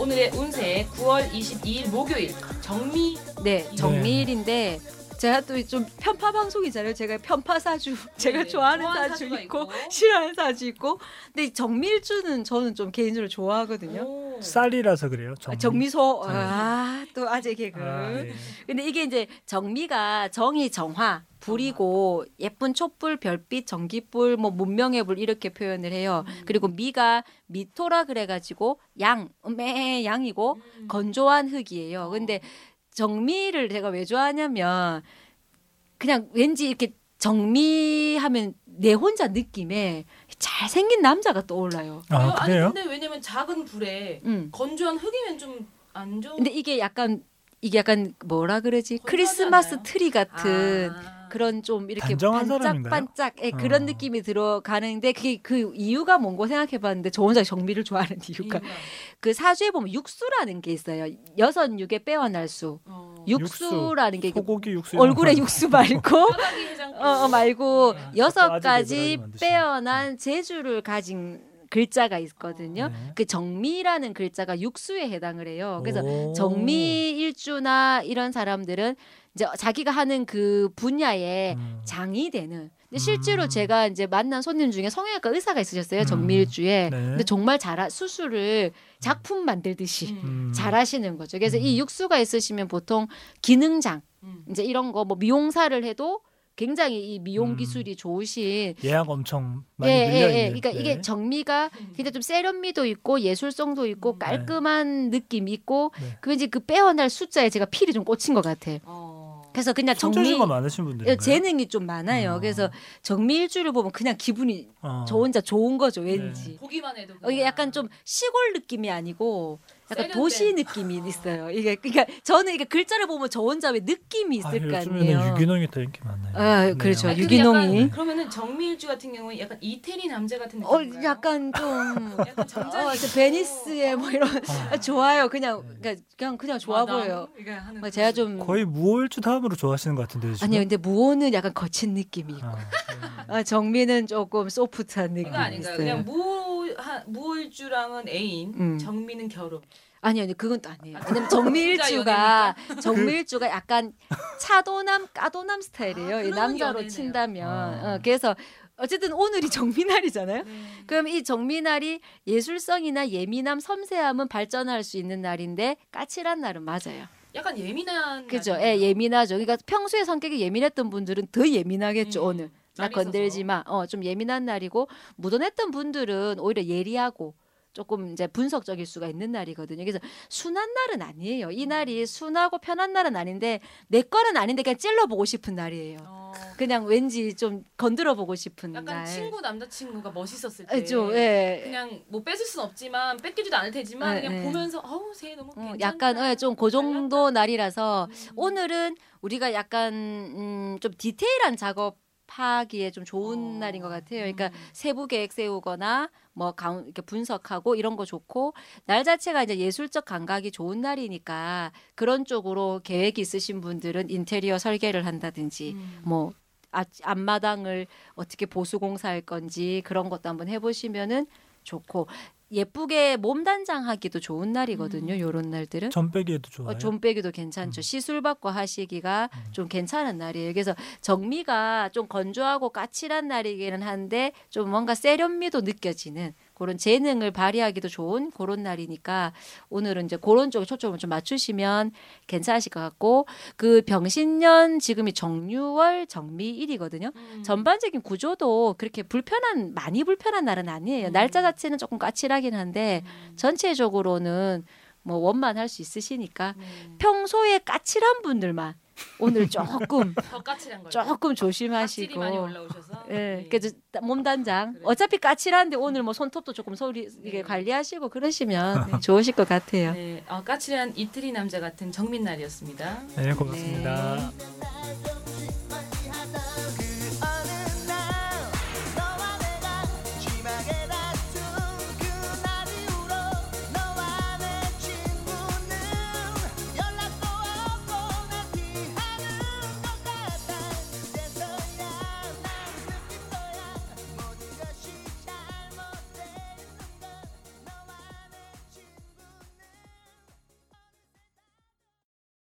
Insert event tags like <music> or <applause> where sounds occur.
오늘의 운세 9월 22일 목요일 정미 네, 정미일인데 제가 또 좀 편파 방송이잖아요. 제가 편파 사주, 제가 네, 좋아하는 좋아하는 사주 사주가 있고, 있고. 싫어하는 사주 있고. 근데 정밀주는 저는 좀 개인적으로 좋아하거든요. 오. 쌀이라서 그래요. 아, 정... 정미소, 네. 아, 또 아재 개그. 아, 예. 근데 이게 이제 정미가 정이 정화, 불이고 예쁜 촛불, 별빛, 전기불, 뭐 문명의 불 이렇게 표현을 해요. 음. 그리고 미가 미토라 그래가지고 양, 매 양이고 음. 건조한 흙이에요. 근데 정미를 제가 왜 좋아하냐면 그냥 왠지 이렇게 정미하면 내 혼자 느낌에 잘생긴 남자가 떠올라요. 아 아니 그래요? 근데 왜냐면 작은 불에 음. 건조한 흙이면 좀 안 좋은. 근데 이게 약간 이게 약간 뭐라 그러지? 크리스마스 않아요? 트리 같은 아. 그런 좀 이렇게? 반짝반짝 예, 그런 어. 느낌이 들어가는데 그게 그 이유가 뭔고 생각해봤는데 저 혼자 정미를 좋아하는 이유가 이유가. 그 사주에 보면 육수라는 게 있어요. 여섯 육에 빼어날 수. 어. 육수라는 게 소고기 육수 얼굴에 육수 말고. 어, 어, 말고 아, 여섯 자꾸 아재 가지. 빼어난 재주를 가진 글자가 있거든요. 네. 그 정미라는 글자가 육수에 해당을 해요. 그래서 오. 정미 일주나 이런 사람들은 이제 자기가 하는 그 분야에 음. 장이 되는. 근데 실제로 음. 제가 이제 만난 손님 중에 성형외과 의사가 있으셨어요. 음. 정미일주에. 네. 근데 정말 잘 수술을 작품 만들듯이 음. <laughs> 음. 잘하시는 거죠. 그래서 음. 이 육수가 있으시면 보통 기능장 음. 이제 이런 거 뭐 미용사를 해도 굉장히 이 미용 음. 기술이 좋으신 예약 엄청 많이 예, 예, 있는. 예. 그러니까 이게 네. 정미가 음. 근데 좀 세련미도 있고 예술성도 있고 음. 깔끔한 느낌이 있고 네. 그 왠지 그 빼어날 숫자에 제가 필이 좀 꽂힌 것 같아. 어. 그래서 그냥 정미 많으신 분들. 예, 재능이 좀 많아요. 어. 그래서 정미 일주를 보면 그냥 기분이 어. 저 혼자 좋은 거죠, 왠지. 보기만 해도. 어, 이게 약간 좀 시골 느낌이 아니고 약간 세련된. 도시 느낌이 있어요. 이게 그러니까 저는 이게 글자를 보면 저 혼자 왜 느낌이 아, 있을 거 요즘에는 아니에요. 유기농이 더 인기 많나요? 아, 그렇죠. 유- 근데 유기농이. 약간 그러면은 정미일주 같은 경우는 약간 이태리 남자 같은 어, 느낌인가요? 약간 좀 <laughs> 약간 어, 저 베니스에 뭐 이런 아, 아, 좋아요. 그냥 그러니까 그냥 그냥 좋아 보여요. 어, 제가 좀 거의 무호일주 다음으로 좋아하시는 것 같은데 지금. 아니요, 근데 무호는 약간 거친 느낌이 있고, 아, 아, 정미는 조금 소프트한 느낌이? 있어요. 그냥 무 하- 무일주랑은 애인, 음. 정미는 결혼. 아니요, 아니요, 그건 또 아니에요. 왜냐면 진짜 정밀주가 정밀주가 약간 차도남 까도남 스타일이에요. 아, 이 남자로 연애네요. 친다면 아. 어, 그래서 어쨌든 오늘이 <laughs> 정미날이잖아요. 네. 그럼 이 정미날이 예술성이나 예민함, 섬세함은 발전할 수 있는 날인데 까칠한 날은 맞아요. 약간 예민한. 그죠? 예, 예민하죠. 그러니까 평소에 성격이 예민했던 분들은 더 예민하겠죠, 음, 오늘. 있어서. 건들지 마. 어, 좀 예민한 날이고 무던했던 분들은 오히려 예리하고 조금 이제 분석적일 수가 있는 날이거든요. 그래서 순한 날은 아니에요. 음. 이 날이 순하고 편한 날은 아닌데 내 거는 아닌데 그냥 찔러보고 싶은 날이에요. 어, 그냥 왠지 좀 건드려 보고 싶은 약간 날. 친구 남자친구가 멋있었을 때. 아, 좀, 예. 그냥 뭐 뺏을 순 없지만 뺏기지도 않을 테지만 네, 그냥 네. 보면서 어우 쟤 너무 어, 괜찮다. 약간 예, 좀그 정도 날이라서 음. 오늘은 우리가 약간 음, 좀 디테일한 작업 하기에 좀 좋은 어. 날인 것 같아요. 그러니까 음. 세부 계획 세우거나 뭐 가운 이렇게 분석하고 이런 거 좋고 날 자체가 이제 예술적 감각이 좋은 날이니까 그런 쪽으로 계획이 있으신 분들은 인테리어 설계를 한다든지 음. 뭐 앞, 앞마당을 어떻게 보수 공사할 건지 그런 것도 한번 해보시면은 좋고 예쁘게 몸 단장하기도 좋은 날이거든요. 음. 요런 날들은. 점 빼기에도 좋아요. 어, 좀 빼기도 괜찮죠. 음. 시술 받고 하시기가 음. 좀 괜찮은 날이에요. 그래서 정미가 좀 건조하고 까칠한 날이기는 한데 좀 뭔가 세련미도 느껴지는 그런 재능을 발휘하기도 좋은 그런 날이니까 오늘은 이제 그런 쪽에 초점을 좀 맞추시면 괜찮으실 것 같고 그 병신년 지금이 정유월 정미일이거든요. 음. 전반적인 구조도 그렇게 불편한 많이 불편한 날은 아니에요. 음. 날짜 자체는 조금 까칠하긴 한데 음. 전체적으로는 뭐 원만할 수 있으시니까 음. 평소에 까칠한 분들만 오늘 조금. <laughs> 조금 조심하시고. 예, 네. 그래서 몸 단장 그래. 어차피 까칠한데 오늘 뭐 손톱도 조금 소리 이게 네. 관리하시고 그러시면 좋으실 것 같아요. 네, 어, 까칠한 이태리 남자 같은 정민 날이었습니다. 네, 고맙습니다. 네.